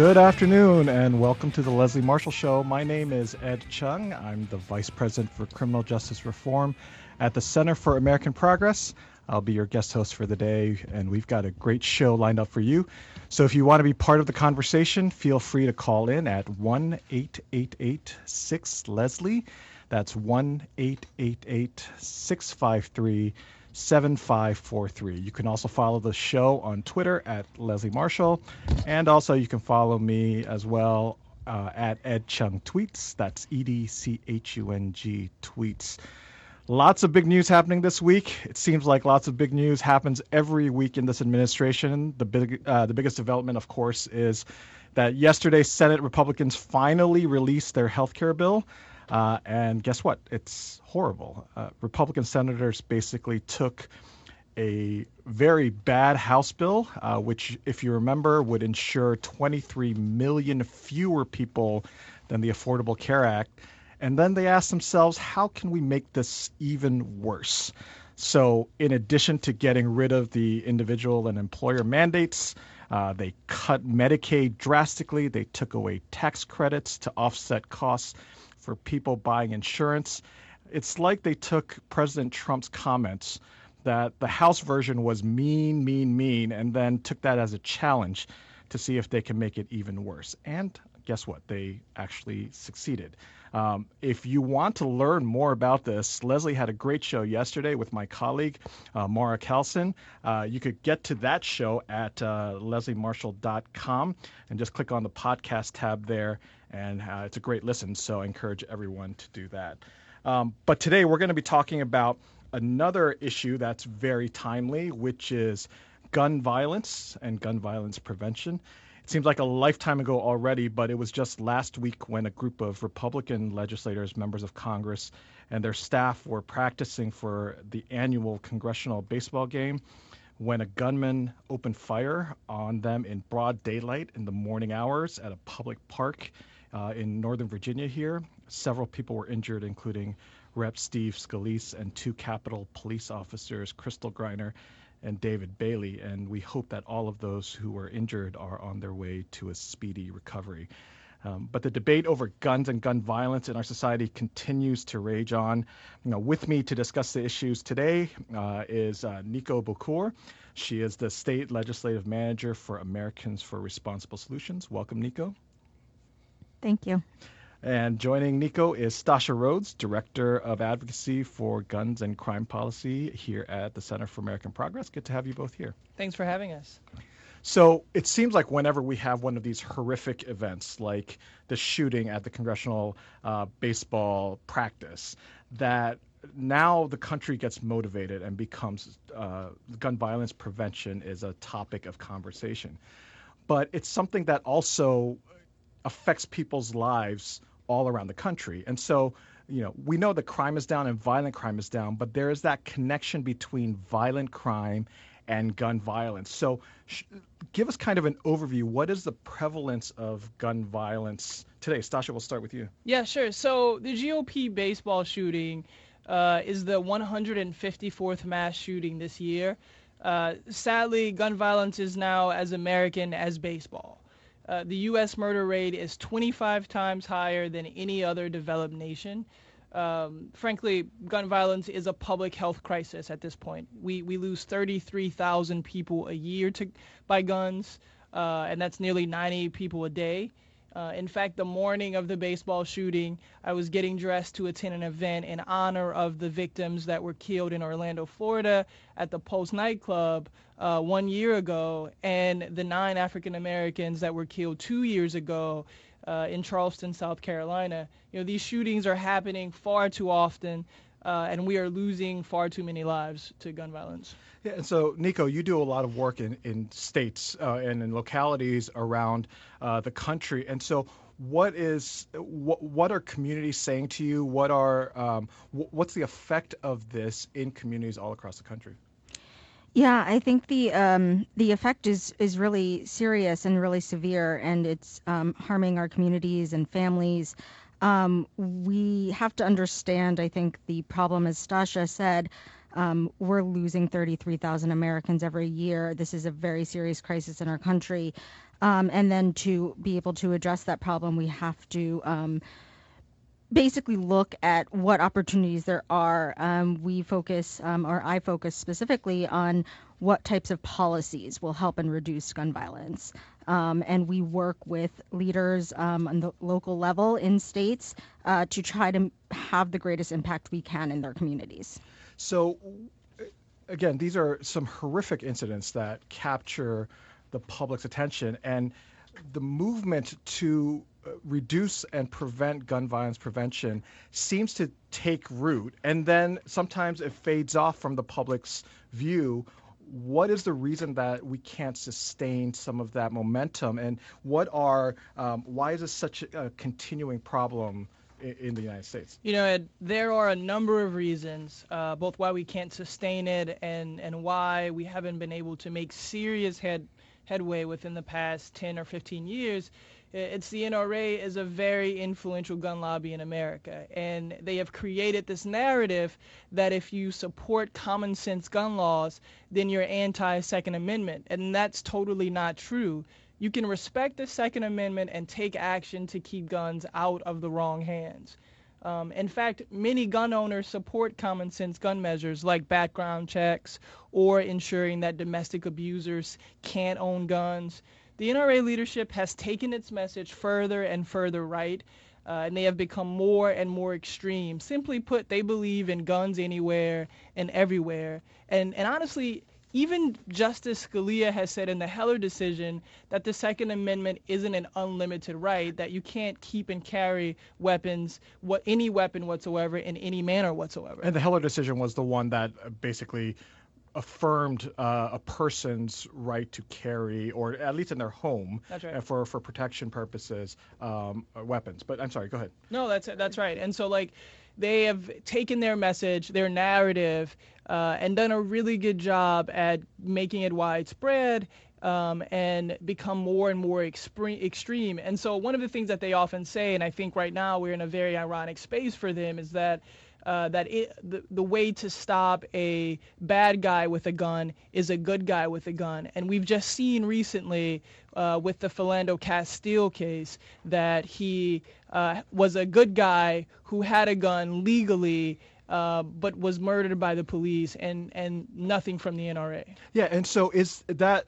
Good afternoon and welcome to the Leslie Marshall Show. My name is Ed Chung. I'm the Vice President for Criminal Justice Reform at the Center for American Progress. I'll be your guest host for the day, and we've got a great show lined up for you. So if you want to be part of the conversation, feel free to call in at 1 888 6 Leslie. That's 1 888 653 7543. You can also follow the show on Twitter at Leslie Marshall. And also, you can follow me as well uh, at Ed Chung Tweets. That's E D C H U N G Tweets. Lots of big news happening this week. It seems like lots of big news happens every week in this administration. The big, uh, the biggest development, of course, is that yesterday Senate Republicans finally released their health care bill. Uh, and guess what? It's horrible. Uh, Republican senators basically took a very bad House bill, uh, which, if you remember, would insure 23 million fewer people than the Affordable Care Act. And then they asked themselves, how can we make this even worse? So, in addition to getting rid of the individual and employer mandates, uh, they cut Medicaid drastically. They took away tax credits to offset costs for people buying insurance. It's like they took President Trump's comments that the House version was mean, mean, mean, and then took that as a challenge to see if they can make it even worse. And guess what? They actually succeeded. Um, if you want to learn more about this, Leslie had a great show yesterday with my colleague, uh, Maura Calsyn. Uh, you could get to that show at uh, lesliemarshall.com and just click on the podcast tab there and uh, it's a great listen. So I encourage everyone to do that. Um, but today we're going to be talking about another issue that's very timely, which is gun violence and gun violence prevention. It seems like a lifetime ago already, but it was just last week when a group of Republican legislators, members of Congress, and their staff were practicing for the annual congressional baseball game when a gunman opened fire on them in broad daylight in the morning hours at a public park uh, in Northern Virginia here. Several people were injured, including Rep. Steve Scalise and two Capitol police officers, Crystal Griner and David Bailey. And we hope that all of those who were injured are on their way to a speedy recovery. Um, but the debate over guns and gun violence in our society continues to rage on. You know, with me to discuss the issues today uh, is uh, Nico Bocour. She is the state legislative manager for Americans for Responsible Solutions. Welcome, Nico. Thank you. And joining Nico is Stasha Rhodes, Director of Advocacy for Guns and Crime Policy here at the Center for American Progress. Good to have you both here. Thanks for having us. So it seems like whenever we have one of these horrific events, like the shooting at the congressional uh, baseball practice, that now the country gets motivated and becomes uh, gun violence prevention is a topic of conversation. But it's something that also affects people's lives all around the country. And so, you know, we know that crime is down and violent crime is down, but there is that connection between violent crime and gun violence. So, sh- give us kind of an overview. What is the prevalence of gun violence today? Stasha, we'll start with you. Yeah, sure. So, the GOP baseball shooting uh, is the 154th mass shooting this year. Uh, sadly, gun violence is now as American as baseball. Uh, the U.S. murder rate is 25 times higher than any other developed nation. Um, frankly, gun violence is a public health crisis at this point. We, we lose 33,000 people a year to by guns, uh, and that's nearly 90 people a day. Uh, in fact, the morning of the baseball shooting, I was getting dressed to attend an event in honor of the victims that were killed in Orlando, Florida at the Pulse nightclub uh, one year ago, and the nine African Americans that were killed two years ago uh, in Charleston, South Carolina. You know, these shootings are happening far too often. Uh, and we are losing far too many lives to gun violence. Yeah, and so Nico, you do a lot of work in in states uh, and in localities around uh, the country, and so what is what, what are communities saying to you? What are um, what's the effect of this in communities all across the country? Yeah, I think the um, the effect is is really serious and really severe, and it's um, harming our communities and families. Um, we have to understand, I think, the problem, as Stasha said, um, we're losing 33,000 Americans every year. This is a very serious crisis in our country. Um, and then to be able to address that problem, we have to um, basically look at what opportunities there are. Um, we focus, um, or I focus specifically on what types of policies will help and reduce gun violence. Um, and we work with leaders um, on the local level in states uh, to try to have the greatest impact we can in their communities. So, again, these are some horrific incidents that capture the public's attention, and the movement to uh, reduce and prevent gun violence prevention seems to take root, and then sometimes it fades off from the public's view. What is the reason that we can't sustain some of that momentum? And what are um, why is this such a continuing problem in, the united states? You know Ed, there are a number of reasons uh, both why we can't sustain it and and why we haven't been able to make serious head headway within the past 10 or 15 years eh, it's the NRA is a very influential gun lobby in America, and they have created this narrative that if you support common sense gun laws, then you're anti-Second Amendment, and that's totally not true. You can respect the Second Amendment and take action to keep guns out of the wrong hands. Um, in fact, many gun owners support common sense gun measures like background checks or ensuring that domestic abusers can't own guns. The NRA leadership has taken its message further and further right, uh, and they have become more and more extreme. Simply put, they believe in guns anywhere and everywhere. And, and honestly, even Justice Scalia has said in the Heller decision that the Second Amendment isn't an unlimited right, that you can't keep and carry weapons, what any weapon whatsoever, in any manner whatsoever. And the Heller decision was the one that uh, basically affirmed uh, a person's right to carry, or at least in their home, right. for for protection purposes, um, uh, weapons. But I'm sorry, go ahead. No, that's that's right. And so like, they have taken their message, their narrative, uh, and done a really good job at making it widespread. Um, and become more and more extreme. And so, one of the things that they often say, and I think right now we're in a very ironic space for them, is that uh, that it, the, the way to stop a bad guy with a gun is a good guy with a gun. And we've just seen recently uh, with the Philando Castile case that he uh, was a good guy who had a gun legally. Uh, but was murdered by the police and, and nothing from the NRA. Yeah, and so is that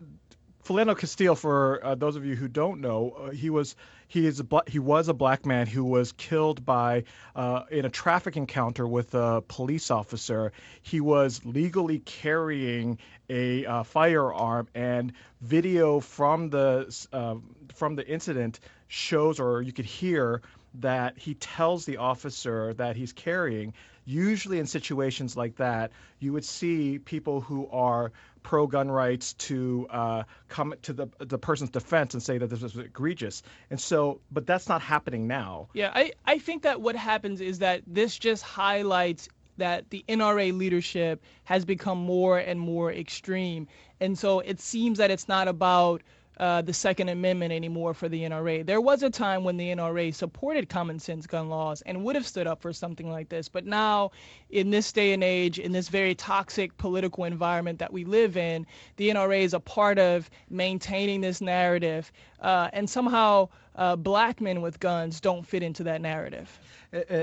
Philando Castile, for uh, those of you who don't know, uh, he was he is a, he was a black man who was killed by uh, in a traffic encounter with a police officer. He was legally carrying a uh, firearm, and video from the uh, from the incident shows, or you could hear that he tells the officer that he's carrying. Usually, in situations like that, you would see people who are pro gun rights to uh, come to the the person's defense and say that this was egregious. And so, but that's not happening now. Yeah, I, I think that what happens is that this just highlights that the NRA leadership has become more and more extreme. And so it seems that it's not about uh, the Second Amendment anymore for the NRA. There was a time when the NRA supported common sense gun laws and would have stood up for something like this. But now, in this day and age, in this very toxic political environment that we live in, the NRA is a part of maintaining this narrative. Uh, and somehow, uh, black men with guns don't fit into that narrative.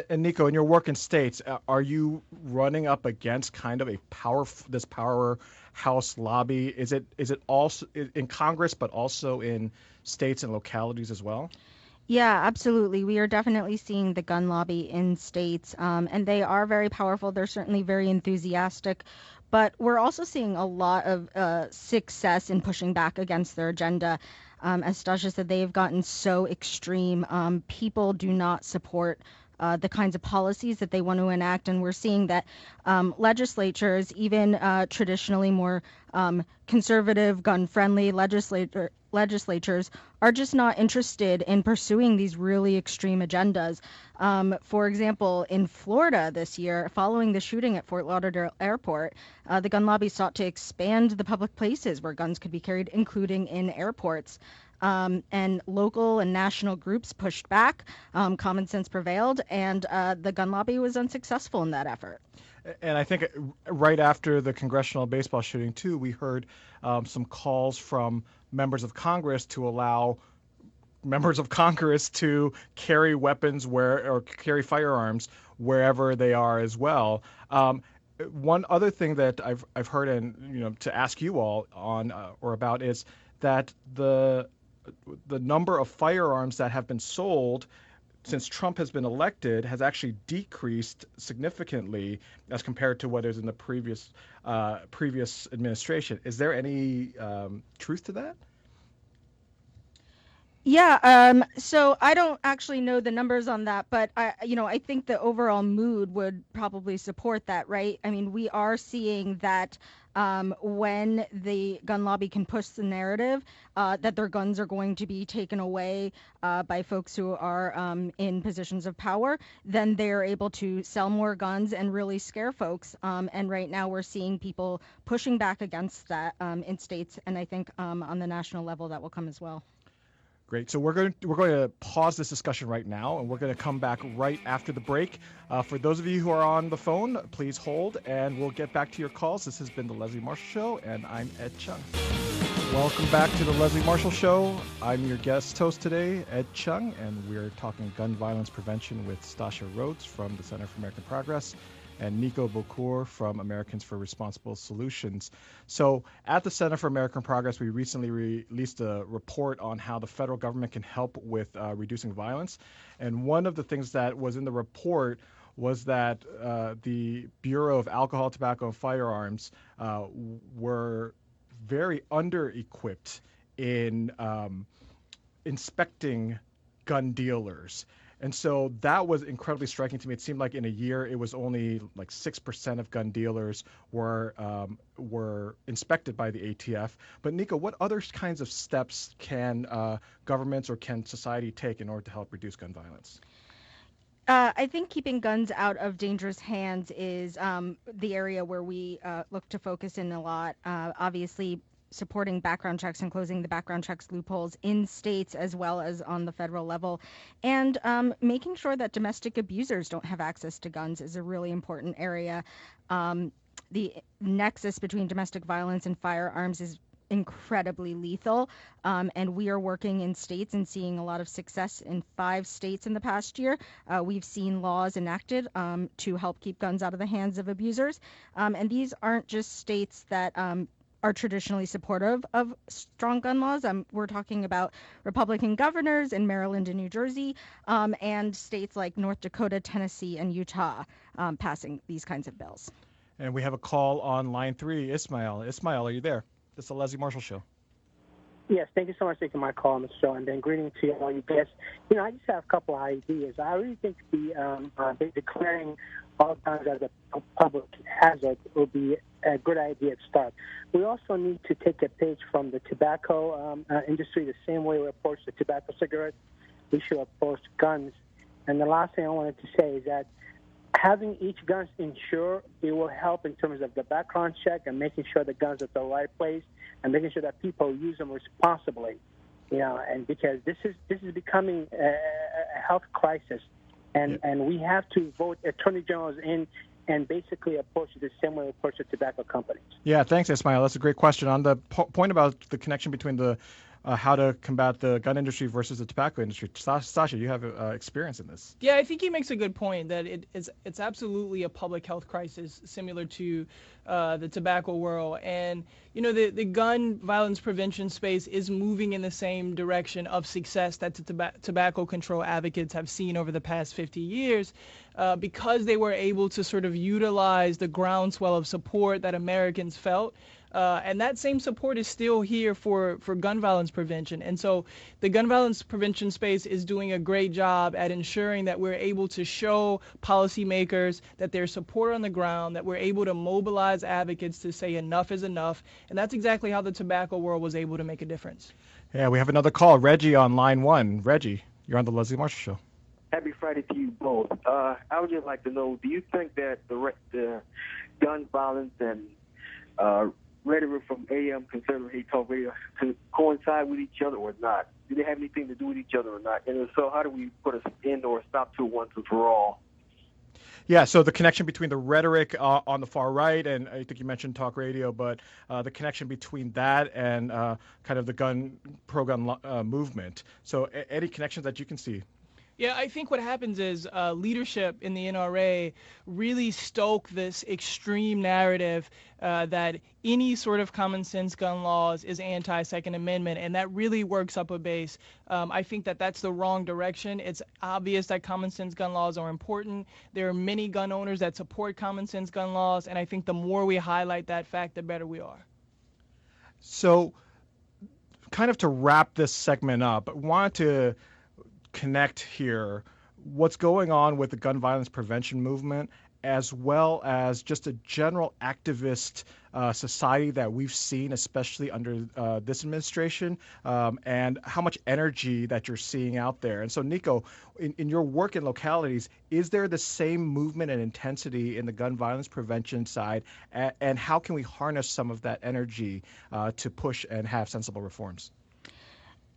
And Nico, in your work in states, uh, are you running up against kind of a power, this power House lobby? Is it is it also in Congress, but also in states and localities as well? Yeah, absolutely. We are definitely seeing the gun lobby in states, um, and they are very powerful. They're certainly very enthusiastic, but we're also seeing a lot of uh, success in pushing back against their agenda. Um, as Stasha said, they've gotten so extreme. Um, people do not support uh, the kinds of policies that they want to enact. And we're seeing that um, legislatures, even uh, traditionally more um, conservative, gun friendly legislator, legislatures, are just not interested in pursuing these really extreme agendas. Um, for example, in Florida this year, following the shooting at Fort Lauderdale Airport, uh, the gun lobby sought to expand the public places where guns could be carried, including in airports. Um, and local and national groups pushed back. Um, common sense prevailed, and uh, the gun lobby was unsuccessful in that effort. And I think right after the congressional baseball shooting, too, we heard um, some calls from members of Congress to allow members of Congress to carry weapons where or carry firearms wherever they are as well. Um, one other thing that I've I've heard and you know to ask you all on uh, or about is that the the number of firearms that have been sold since Trump has been elected has actually decreased significantly as compared to what is in the previous uh, previous administration. Is there any um, truth to that? Yeah, um, so I don't actually know the numbers on that, but I, you know, I think the overall mood would probably support that, right? I mean, we are seeing that um, when the gun lobby can push the narrative uh, that their guns are going to be taken away uh, by folks who are um, in positions of power, then they're able to sell more guns and really scare folks. Um, and right now, we're seeing people pushing back against that um, in states, and I think um, on the national level that will come as well. Great. So we're going to, we're going to pause this discussion right now, and we're going to come back right after the break. Uh, for those of you who are on the phone, please hold, and we'll get back to your calls. This has been the Leslie Marshall Show, and I'm Ed Chung. Welcome back to the Leslie Marshall Show. I'm your guest host today, Ed Chung, and we're talking gun violence prevention with Stasha Rhodes from the Center for American Progress and Nico Bocour from Americans for Responsible Solutions. So, at the Center for American Progress, we recently re- released a report on how the federal government can help with uh, reducing violence. And one of the things that was in the report was that uh, the Bureau of Alcohol, Tobacco, and Firearms uh, were very under equipped in um, inspecting gun dealers. And so that was incredibly striking to me. It seemed like in a year, it was only like six percent of gun dealers were um, were inspected by the ATF. But Nico, what other kinds of steps can uh, governments or can society take in order to help reduce gun violence? Uh, I think keeping guns out of dangerous hands is um, the area where we uh, look to focus in a lot. Uh, obviously, supporting background checks and closing the background checks loopholes in states as well as on the federal level. And um, making sure that domestic abusers don't have access to guns is a really important area. Um, the nexus between domestic violence and firearms is incredibly lethal. Um, and we are working in states and seeing a lot of success in five states in the past year. Uh, we've seen laws enacted um, to help keep guns out of the hands of abusers. Um, and these aren't just states that um, are traditionally supportive of strong gun laws. Um, we're talking about Republican governors in Maryland and New Jersey, um, and states like North Dakota, Tennessee, and Utah um, passing these kinds of bills. And we have a call on line three, Ismail. Ismail, are you there? This is the Leslie Marshall Show. Yes, thank you so much for taking my call on the show, and then greeting to all you guests. You know, I just have a couple of ideas. I really think the um, uh, declaring all guns as a public hazard will be a good idea to start. We also need to take a page from the tobacco um, uh, industry, the same way we approach the tobacco cigarettes. We should approach guns. And the last thing I wanted to say is that having each gun insured, it will help in terms of the background check and making sure the guns are at the right place and making sure that people use them responsibly. You know, and because this is this is becoming a, a health crisis, and yeah. and we have to vote attorney generals in and basically approach it the same way we approach the tobacco companies. Yeah, thanks, Ismail. That's a great question. On the po- point about the connection between the uh, how to combat the gun industry versus the tobacco industry. Sasha, you have uh, experience in this. Yeah, I think he makes a good point that it is it's absolutely a public health crisis similar to uh, the tobacco world, and you know the the gun violence prevention space is moving in the same direction of success that the toba- tobacco control advocates have seen over the past 50 years. Uh, because they were able to sort of utilize the groundswell of support that Americans felt uh, and that same support is still here for, for gun violence prevention. And so the gun violence prevention space is doing a great job at ensuring that we're able to show policymakers that there's support on the ground, that we're able to mobilize advocates to say enough is enough. And that's exactly how the tobacco world was able to make a difference. Yeah, we have another call. Reggie on line one. Reggie, you're on the Leslie Marshall Show. Happy Friday to you both. Uh, I would just like to know: Do you think that the the gun violence and uh, rhetoric from AM conservative hate talk radio to coincide with each other or not? Do they have anything to do with each other or not? And if so, how do we put an end or a stop to it once and for all? Yeah, so the connection between the rhetoric uh, on the far right, and I think you mentioned talk radio, but uh, the connection between that and uh, kind of the gun pro gun uh, movement. So, a- any connections that you can see? Yeah, I think what happens is uh, leadership in the NRA really stoke this extreme narrative uh, that any sort of common sense gun laws is anti-Second Amendment, and that really works up a base. Um, I think that that's the wrong direction. It's obvious that common sense gun laws are important. There are many gun owners that support common sense gun laws, and I think the more we highlight that fact, the better we are. So, kind of to wrap this segment up, I want to connect here what's going on with the gun violence prevention movement as well as just a general activist uh, society that we've seen, especially under uh, this administration, um, and how much energy that you're seeing out there. And so, Nico, in, in your work in localities, is there the same movement and intensity in the gun violence prevention side? And, and how can we harness some of that energy uh, to push and have sensible reforms?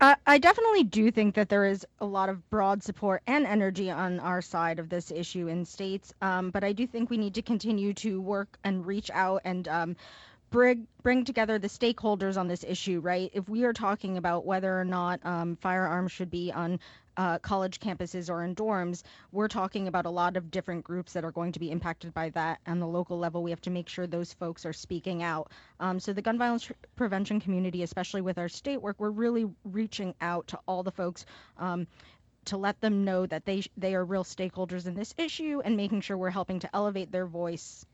I definitely do think that there is a lot of broad support and energy on our side of this issue in states, um, but I do think we need to continue to work and reach out and um, bring bring together the stakeholders on this issue. Right? If we are talking about whether or not um, firearms should be on uh, college campuses or in dorms, we're talking about a lot of different groups that are going to be impacted by that. On the local level, we have to make sure those folks are speaking out. Um, so the gun violence prevention community, especially with our state work, we're really reaching out to all the folks. Um, to let them know that they they are real stakeholders in this issue and making sure we're helping to elevate their voice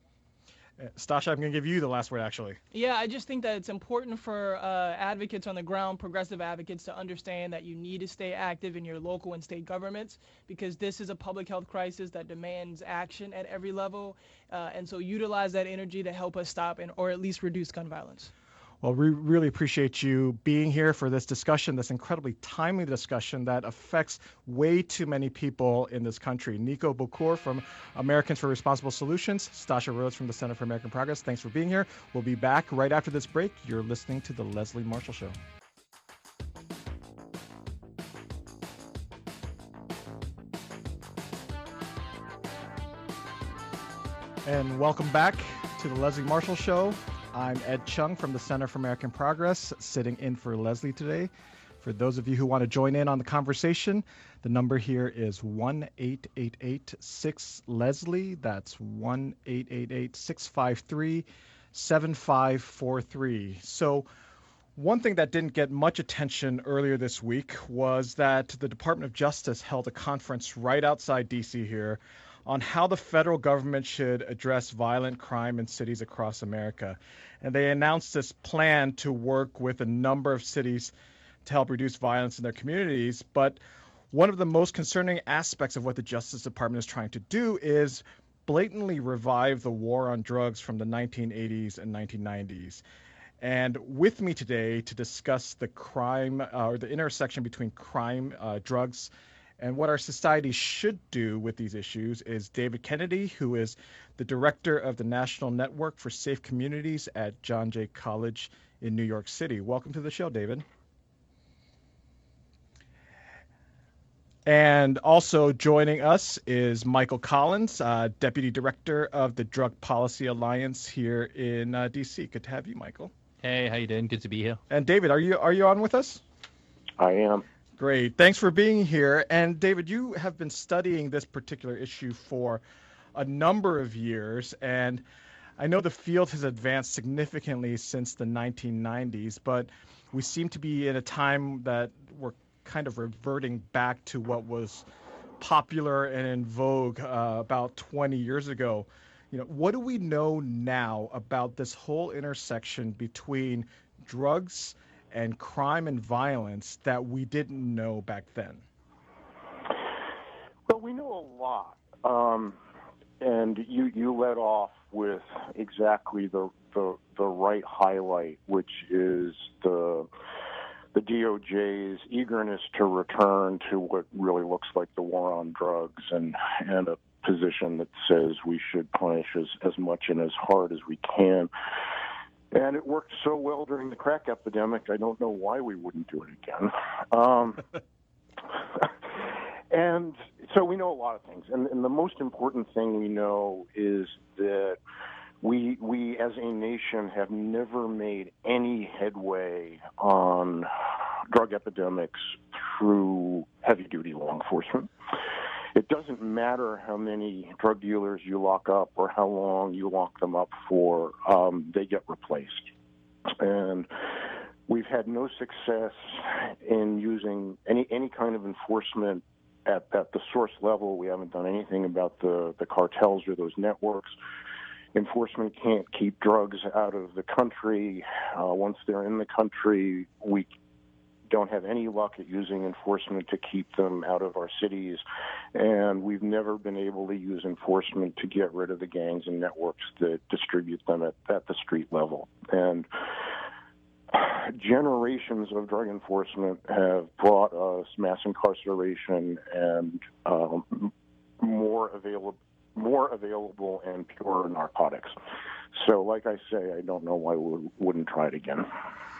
Stasha, I'm going to give you the last word, actually. Yeah, I just think that it's important for uh, advocates on the ground, progressive advocates, to understand that you need to stay active in your local and state governments because this is a public health crisis that demands action at every level. Uh, and so utilize that energy to help us stop and or at least reduce gun violence. Well, we really appreciate you being here for this discussion, this incredibly timely discussion that affects way too many people in this country. Nico Bocour from Americans for Responsible Solutions, Stasha Rhodes from the Center for American Progress. Thanks for being here. We'll be back right after this break. You're listening to The Leslie Marshall Show. And welcome back to The Leslie Marshall Show. I'm Ed Chung from the Center for American Progress, sitting in for Leslie today. For those of you who want to join in on the conversation, the number here is 1 888 6 Leslie. That's 1 888 653 7543. So, one thing that didn't get much attention earlier this week was that the Department of Justice held a conference right outside DC here on how the federal government should address violent crime in cities across America. And they announced this plan to work with a number of cities to help reduce violence in their communities. But one of the most concerning aspects of what the Justice Department is trying to do is blatantly revive the war on drugs from the 1980s and 1990s. And with me today to discuss the crime uh, or the intersection between crime, uh, drugs, and what our society should do with these issues is David Kennedy, who is the director of the National Network for Safe Communities at John Jay College in New York City. Welcome to the show, David. And also joining us is Michael Collins, uh, Deputy Director of the Drug Policy Alliance here in uh, DC. Good to have you, Michael. Hey, how you doing? Good to be here. And David, are you are you on with us? I am. Great. Thanks for being here. And David, you have been studying this particular issue for a number of years. And I know the field has advanced significantly since the 1990s, but we seem to be in a time that we're kind of reverting back to what was popular and in vogue uh, about 20 years ago. You know, what do we know now about this whole intersection between drugs and crime and violence that we didn't know back then? Well, we know a lot. Um, and you, you led off with exactly the, the, the right highlight, which is the, the DOJ's eagerness to return to what really looks like the war on drugs and, and a position that says we should punish as, as much and as hard as we can. And it worked so well during the crack epidemic, I don't know why we wouldn't do it again. Um, and so we know a lot of things, and, and the most important thing we know is that we we as a nation have never made any headway on drug epidemics through heavy duty law enforcement. It doesn't matter how many drug dealers you lock up or how long you lock them up for, um, they get replaced. And we've had no success in using any, any kind of enforcement at, at the source level. We haven't done anything about the, the cartels or those networks. Enforcement can't keep drugs out of the country. Uh, once they're in the country, we don't have any luck at using enforcement to keep them out of our cities, and we've never been able to use enforcement to get rid of the gangs and networks that distribute them at, at the street level. And generations of drug enforcement have brought us mass incarceration and um, more available more available and pure narcotics. So, like I say, I don't know why we wouldn't try it again.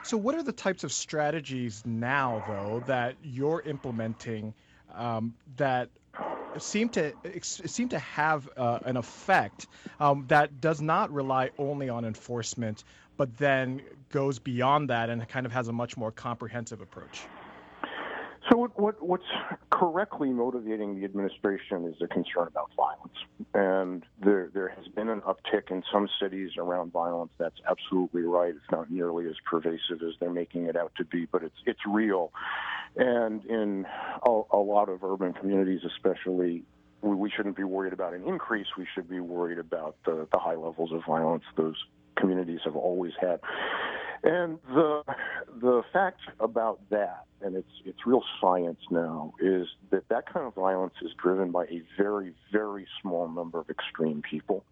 So, what are the types of strategies now, though, that you're implementing um, that seem to seem to have uh, an effect um, that does not rely only on enforcement, but then goes beyond that and kind of has a much more comprehensive approach? What, what, what's correctly motivating the administration is a concern about violence, and there there has been an uptick in some cities around violence. That's absolutely right. It's not nearly as pervasive as they're making it out to be, but it's it's real, and in a, a lot of urban communities, especially. We, we shouldn't be worried about an increase. We should be worried about the, the high levels of violence those communities have always had. And the the fact about that, and it's it's real science now, is that that kind of violence is driven by a very very small number of extreme people.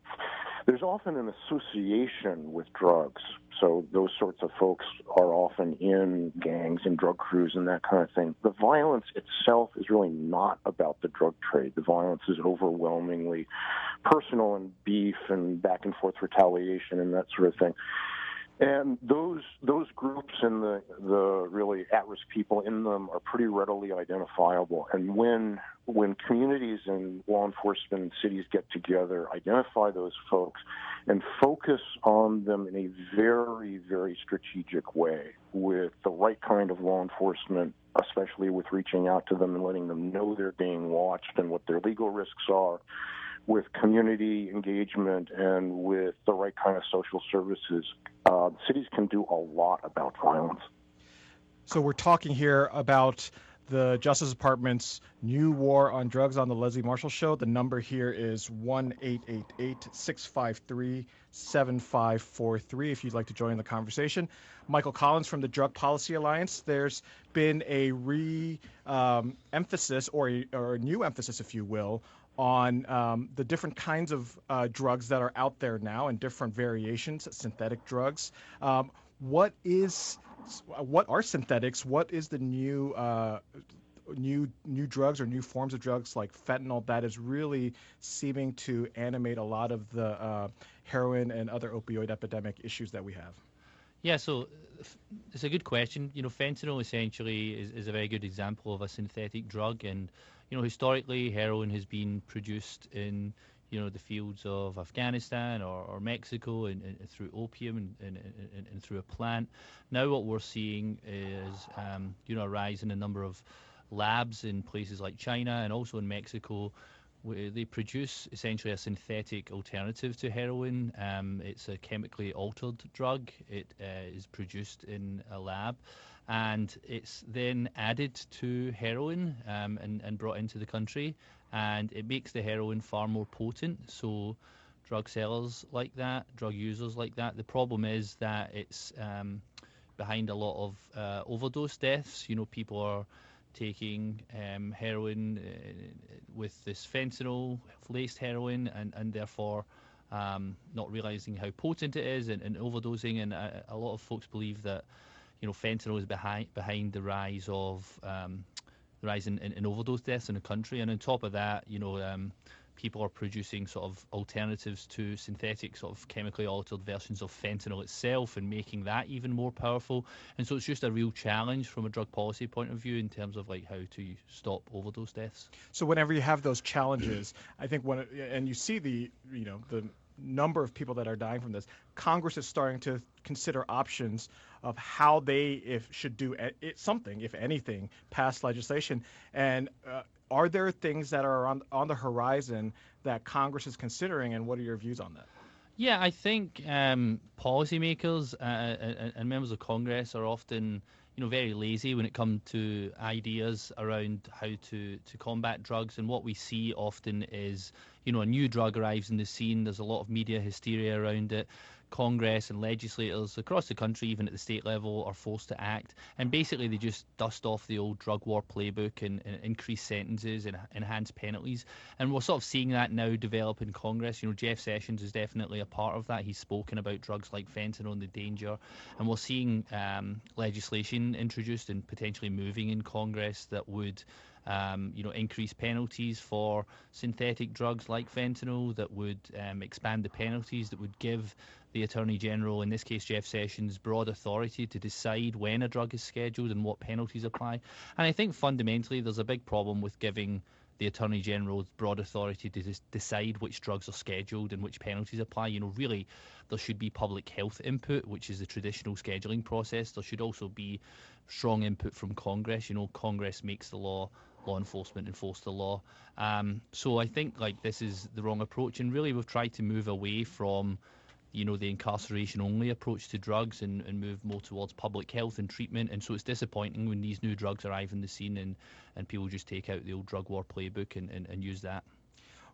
There's often an association with drugs, so those sorts of folks are often in gangs and drug crews and that kind of thing. The violence itself is really not about the drug trade. The violence is overwhelmingly personal and beef and back and forth retaliation and that sort of thing. And those those groups and the the really at-risk people in them are pretty readily identifiable. And when when communities and law enforcement and cities get together, identify those folks, and focus on them in a very very strategic way with the right kind of law enforcement, especially with reaching out to them and letting them know they're being watched and what their legal risks are with community engagement and with the right kind of social services, uh, cities can do a lot about violence. So we're talking here about the Justice Department's new war on drugs on the Leslie Marshall Show. The number here is 1 653 7543 if you'd like to join the conversation. Michael Collins from the Drug Policy Alliance. There's been a re um, emphasis or or a new emphasis, if you will, on um, the different kinds of uh, drugs that are out there now and different variations, synthetic drugs. Um, what is what are synthetics? What is the new uh, new new drugs or new forms of drugs like fentanyl that is really seeming to animate a lot of the uh, heroin and other opioid epidemic issues that we have? Yeah, so it's a good question. You know, fentanyl essentially is, is a very good example of a synthetic drug, and you know, historically, heroin has been produced in you know the fields of Afghanistan or, or Mexico and, and, through opium and, and, and, through a plant. Now what we're seeing is um, you know a rise in a number of labs in places like China and also in Mexico. Where they produce essentially a synthetic alternative to heroin. Um, it's a chemically altered drug. It uh, is produced in a lab and it's then added to heroin um, and, and brought into the country, and it makes the heroin far more potent. So, drug sellers like that, drug users like that. The problem is that it's um, behind a lot of uh, overdose deaths. You know, people are taking um, heroin uh, with this fentanyl laced heroin, and and therefore. Um, not realizing how potent it is and, and overdosing, and a, a lot of folks believe that you know, fentanyl is behind behind the rise of um, the rise in, in, in, overdose deaths in the country, and on top of that, you know, um, people are producing sort of alternatives to synthetic sort of chemically altered versions of fentanyl itself and making that even more powerful. And so it's just a real challenge from a drug policy point of view in terms of like how to stop overdose deaths. So whenever you have those challenges, I think when and you see the you know the number of people that are dying from this, Congress is starting to consider options of how they if should do it, something, if anything, pass legislation. And uh, are there things that are on on the horizon that Congress is considering, and what are your views on that? Yeah, I think um, policymakers uh, and, and members of Congress are often you know very lazy when it comes to ideas around how to to combat drugs and what we see often is you know a new drug arrives in the scene there's a lot of media hysteria around it Congress and legislators across the country, even at the state level, are forced to act. And basically, they just dust off the old drug war playbook and, and increase sentences and enhance penalties. And we're sort of seeing that now develop in Congress. You know, Jeff Sessions is definitely a part of that. He's spoken about drugs like fentanyl and the danger. And we're seeing um, legislation introduced and potentially moving in Congress that would. Um, you know, increase penalties for synthetic drugs like fentanyl that would um, expand the penalties that would give the Attorney General, in this case Jeff Sessions, broad authority to decide when a drug is scheduled and what penalties apply. And I think fundamentally there's a big problem with giving the Attorney General broad authority to decide which drugs are scheduled and which penalties apply. You know, really, there should be public health input, which is the traditional scheduling process. There should also be strong input from Congress. You know, Congress makes the law, law enforcement enforce the law. Um, so I think like this is the wrong approach, and really we've tried to move away from you know, the incarceration only approach to drugs and, and move more towards public health and treatment. And so it's disappointing when these new drugs arrive in the scene and, and people just take out the old drug war playbook and, and, and use that.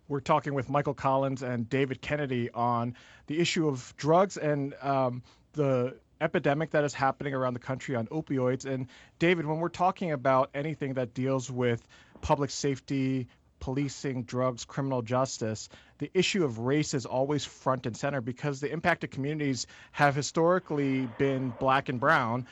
We're talking with Michael Collins and David Kennedy on the issue of drugs and um, the epidemic that is happening around the country on opioids. And David, when we're talking about anything that deals with public safety, policing, drugs, criminal justice, the issue of race is always front and center because the impacted communities have historically been black and brown.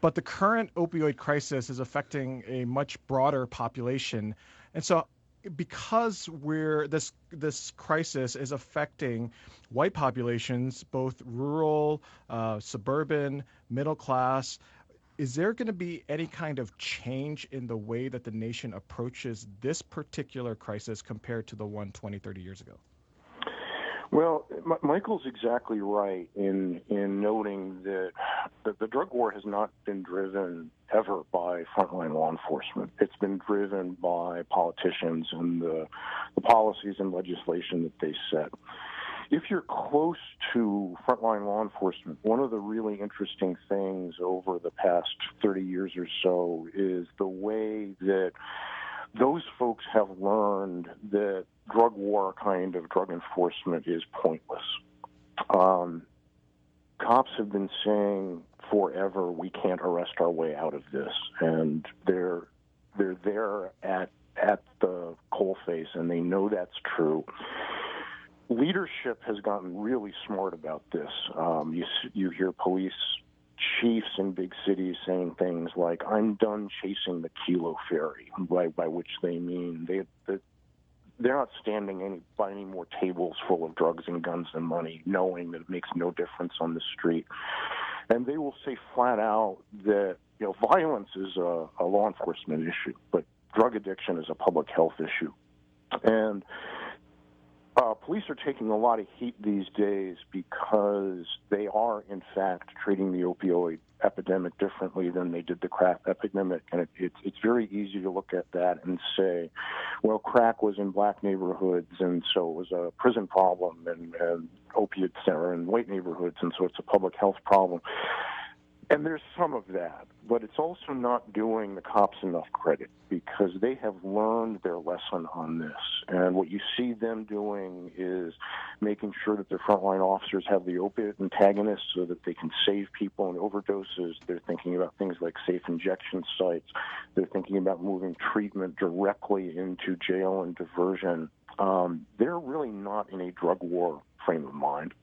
But the current opioid crisis is affecting a much broader population. And so because we're this this crisis is affecting white populations, both rural, uh, suburban, middle class, is there going to be any kind of change in the way that the nation approaches this particular crisis compared to the one 20, 30 years ago? Well, M- Michael's exactly right in in noting that the, the drug war has not been driven ever by frontline law enforcement. It's been driven by politicians and the, the policies and legislation that they set if you're close to frontline law enforcement, one of the really interesting things over the past 30 years or so is the way that those folks have learned that drug war kind of drug enforcement is pointless. Um, cops have been saying forever we can't arrest our way out of this, and they're they're there at at the coalface, and they know that's true leadership has gotten really smart about this. Um, you you hear police chiefs in big cities saying things like, "I'm done chasing the kilo fairy," by by which they mean they, they they're not standing any by any more tables full of drugs and guns and money, knowing that it makes no difference on the street. And they will say flat out that you know violence is a, a law enforcement issue, but drug addiction is a public health issue. And uh, police are taking a lot of heat these days because they are, in fact, treating the opioid epidemic differently than they did the crack epidemic. And it, it, it's very easy to look at that and say, well, crack was in black neighborhoods, and so it was a prison problem, and, and opiates are in white neighborhoods, and so it's a public health problem. And there's some of that, but it's also not doing the cops enough credit because they have learned their lesson on this. And what you see them doing is making sure that their frontline officers have the opiate antagonists so that they can save people in overdoses. They're thinking about things like safe injection sites. They're thinking about moving treatment directly into jail and diversion. Um, they're really not in a drug war frame of mind.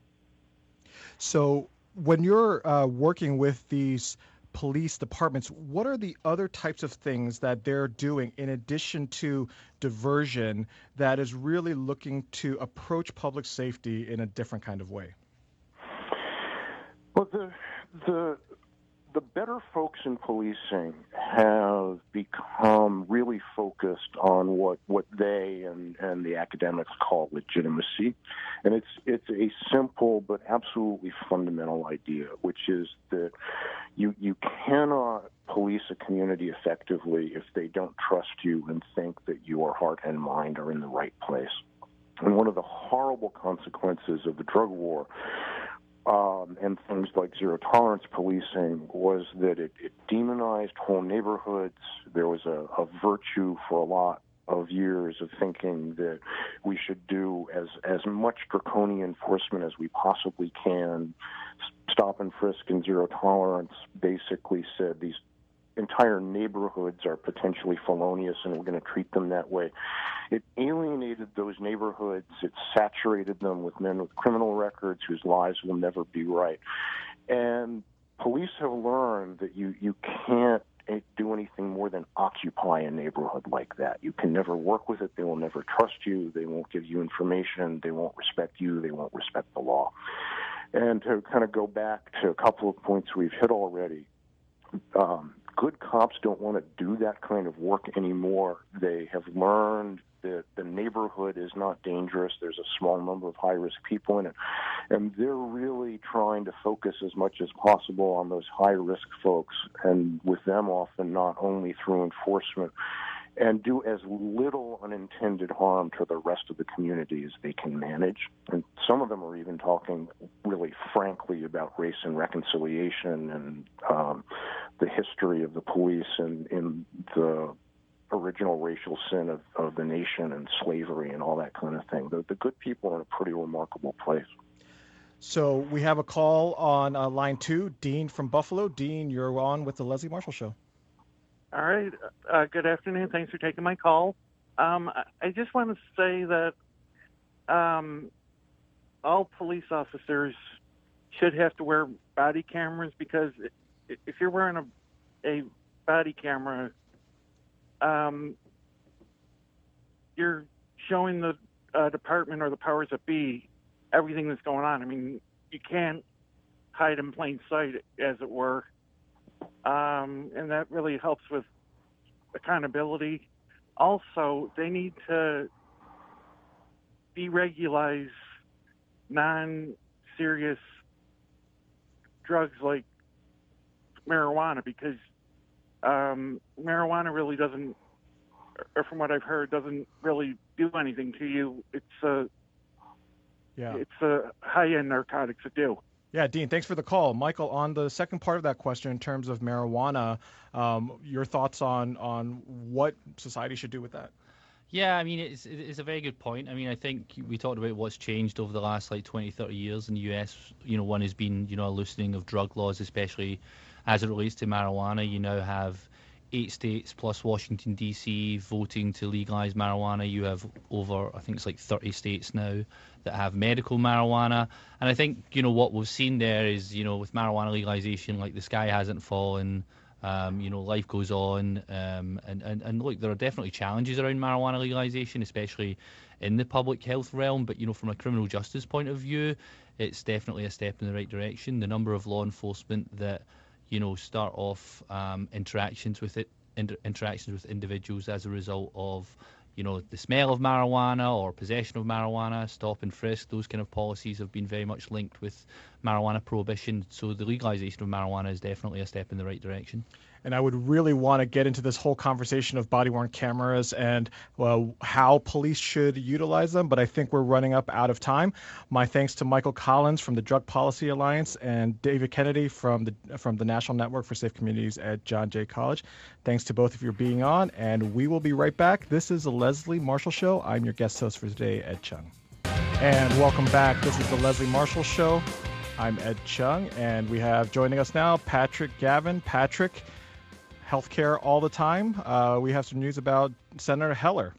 So when you're uh, working with these police departments, what are the other types of things that they're doing in addition to diversion that is really looking to approach public safety in a different kind of way? Well, the the the better folks in policing have become really focused on what, what they and, and the academics call legitimacy. And it's, it's a simple but absolutely fundamental idea, which is that you, you cannot police a community effectively if they don't trust you and think that your heart and mind are in the right place. And one of the horrible consequences of the drug war um, and things like zero tolerance policing was that it, it demonized whole neighborhoods. There was a, a virtue for a lot of years of thinking that we should do as as much draconian enforcement as we possibly can. Stop and frisk and zero tolerance basically said these entire neighborhoods are potentially felonious and we're going to treat them that way. It alienated those neighborhoods. It saturated them with men with criminal records whose lives will never be right. And police have learned that you, you can't do anything more than occupy a neighborhood like that. You can never work with it. They will never trust you. They won't give you information. They won't respect you. They won't respect the law. And to kind of go back to a couple of points we've hit already, um, good cops don't want to do that kind of work anymore. They have learned that the neighborhood is not dangerous. There's a small number of high risk people in it. And they're really trying to focus as much as possible on those high risk folks and with them often not only through enforcement and do as little unintended harm to the rest of the community as they can manage. And some of them are even talking really frankly about race and reconciliation and um, the history of the police and in the original racial sin of, of the nation and slavery and all that kind of thing. The, the good people are in a pretty remarkable place. So we have a call on uh, line two, Dean from Buffalo. Dean, you're on with the Leslie Marshall Show. All right. Uh, good afternoon. Thanks for taking my call. Um, I just want to say that um, all police officers should have to wear body cameras because if you're wearing a, a body camera, um, you're showing the uh, department or the powers that be everything that's going on. I mean, you can't hide in plain sight, as it were um, and that really helps with accountability. Also, they need to deregulate non-serious drugs like marijuana because um, marijuana really doesn't, or from what I've heard, doesn't really do anything to you. It's a yeah. it's a high-end narcotics that do. Yeah, Dean, thanks for the call. Michael, on the second part of that question, in terms of marijuana, um, your thoughts on on what society should do with that? Yeah, I mean, it's, it's a very good point. I mean, I think we talked about what's changed over the last like 20, 30 years in the US. You know, one has been, you know, a loosening of drug laws, especially as it relates to marijuana. You now have eight states plus Washington D.C. voting to legalize marijuana. You have over, I think it's like 30 states now that have medical marijuana. And I think you know what we've seen there is you know with marijuana legalization, like the sky hasn't fallen. Um, you know, life goes on, um, and, and and look, there are definitely challenges around marijuana legalization, especially in the public health realm. But you know, from a criminal justice point of view, it's definitely a step in the right direction. The number of law enforcement that you know, start off um, interactions with it, inter- interactions with individuals as a result of, you know, the smell of marijuana or possession of marijuana, stop and frisk. Those kind of policies have been very much linked with marijuana prohibition. So the legalization of marijuana is definitely a step in the right direction and I would really want to get into this whole conversation of body worn cameras and well, how police should utilize them, but I think we're running up out of time. My thanks to Michael Collins from the Drug Policy Alliance and David Kennedy from the from the National Network for Safe Communities at John Jay College. Thanks to both of you for being on, and we will be right back. This is the Leslie Marshall Show. I'm your guest host for today, Ed Chung. And welcome back. This is the Leslie Marshall Show. I'm Ed Chung, and we have joining us now Patrick Gavin. Patrick healthcare all the time. Uh, we have some news about Senator Heller.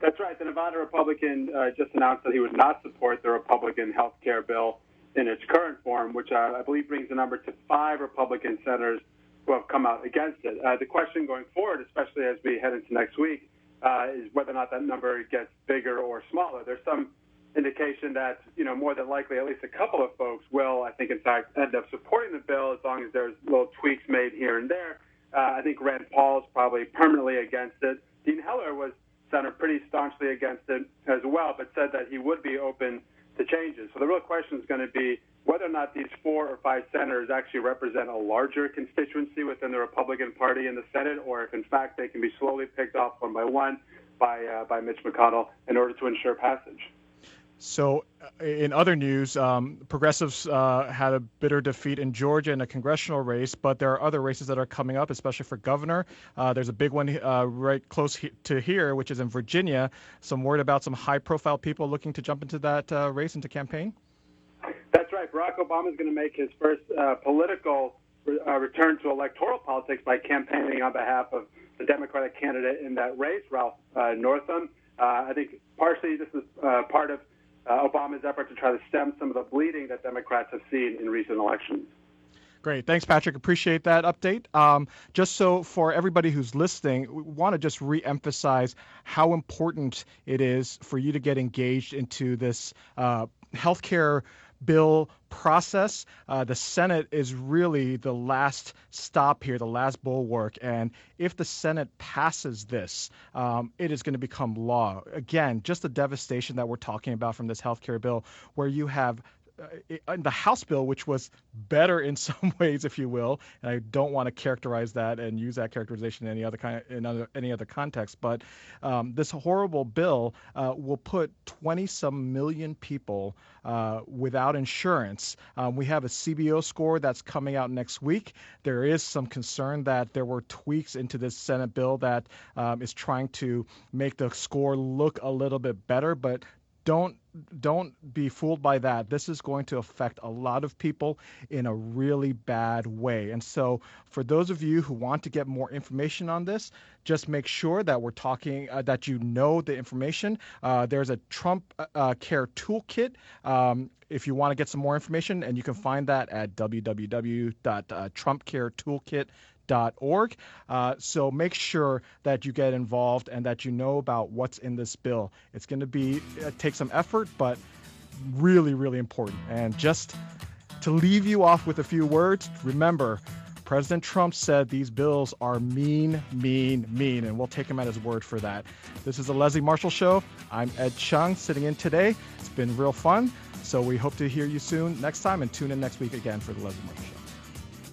That's right. The Nevada Republican uh, just announced that he would not support the Republican health care bill. in its current form, which uh, I believe brings the number to five Republican senators who have come out against it. Uh, the question going forward, especially as we head into next week, uh, is whether or not that number gets bigger or smaller. There's some indication that, you know, more than likely at least a couple of folks will, I think, in fact, end up supporting the bill as long as there's little tweaks made here and there. Uh, I think Rand Paul is probably permanently against it. Dean Heller was senator pretty staunchly against it as well, but said that he would be open to changes. So the real question is going to be whether or not these four or five senators actually represent a larger constituency within the Republican Party in the Senate, or if in fact they can be slowly picked off one by one by uh, by Mitch McConnell in order to ensure passage. So, uh, in other news, um, progressives uh, had a bitter defeat in Georgia in a congressional race, but there are other races that are coming up, especially for governor. Uh, there's a big one uh, right close he- to here, which is in Virginia. Some word about some high-profile people looking to jump into that uh, race into campaign. That's right. Barack Obama is going to make his first uh, political re- return to electoral politics by campaigning on behalf of the Democratic candidate in that race, Ralph Northam. I think partially this is part of uh, Obama's effort to try to stem some of the bleeding that Democrats have seen in recent elections. Great. Thanks, Patrick. Appreciate that update. Um, just so for everybody who's listening, we want to just re-emphasize how important it is for you to get engaged into this uh, healthcare bill process. Uh, the Senate is really the last stop here, the last bulwark. And if the Senate passes this, um, it is going to become law. Again, just the devastation that we're talking about from this health care bill, where you have in the House bill, which was better in some ways, if you will, and I don't want to characterize that and use that characterization in any other kind in other, any other context, but um, this horrible bill uh, will put 20 some million people uh, without insurance. Um, we have a CBO score that's coming out next week. There is some concern that there were tweaks into this Senate bill that um, is trying to make the score look a little bit better, but don't don't be fooled by that. This is going to affect a lot of people in a really bad way. And so, for those of you who want to get more information on this, just make sure that we're talking uh, that you know the information. Uh, there's a Trump uh, uh Care Toolkit. Um, if you want to get some more information, and you can find that at www.trumpcaretoolkit.com org. Uh, so make sure that you get involved and that you know about what's in this bill. It's going to be uh, take some effort, but really, really important. And just to leave you off with a few words, remember. President Trump said these bills are mean, mean, mean, and we'll take him at his word for that. This is the Leslie Marshall Show. I'm Ed Chung sitting in today. It's been real fun. So we hope to hear you soon next time and tune in next week again for the Leslie Marshall Show.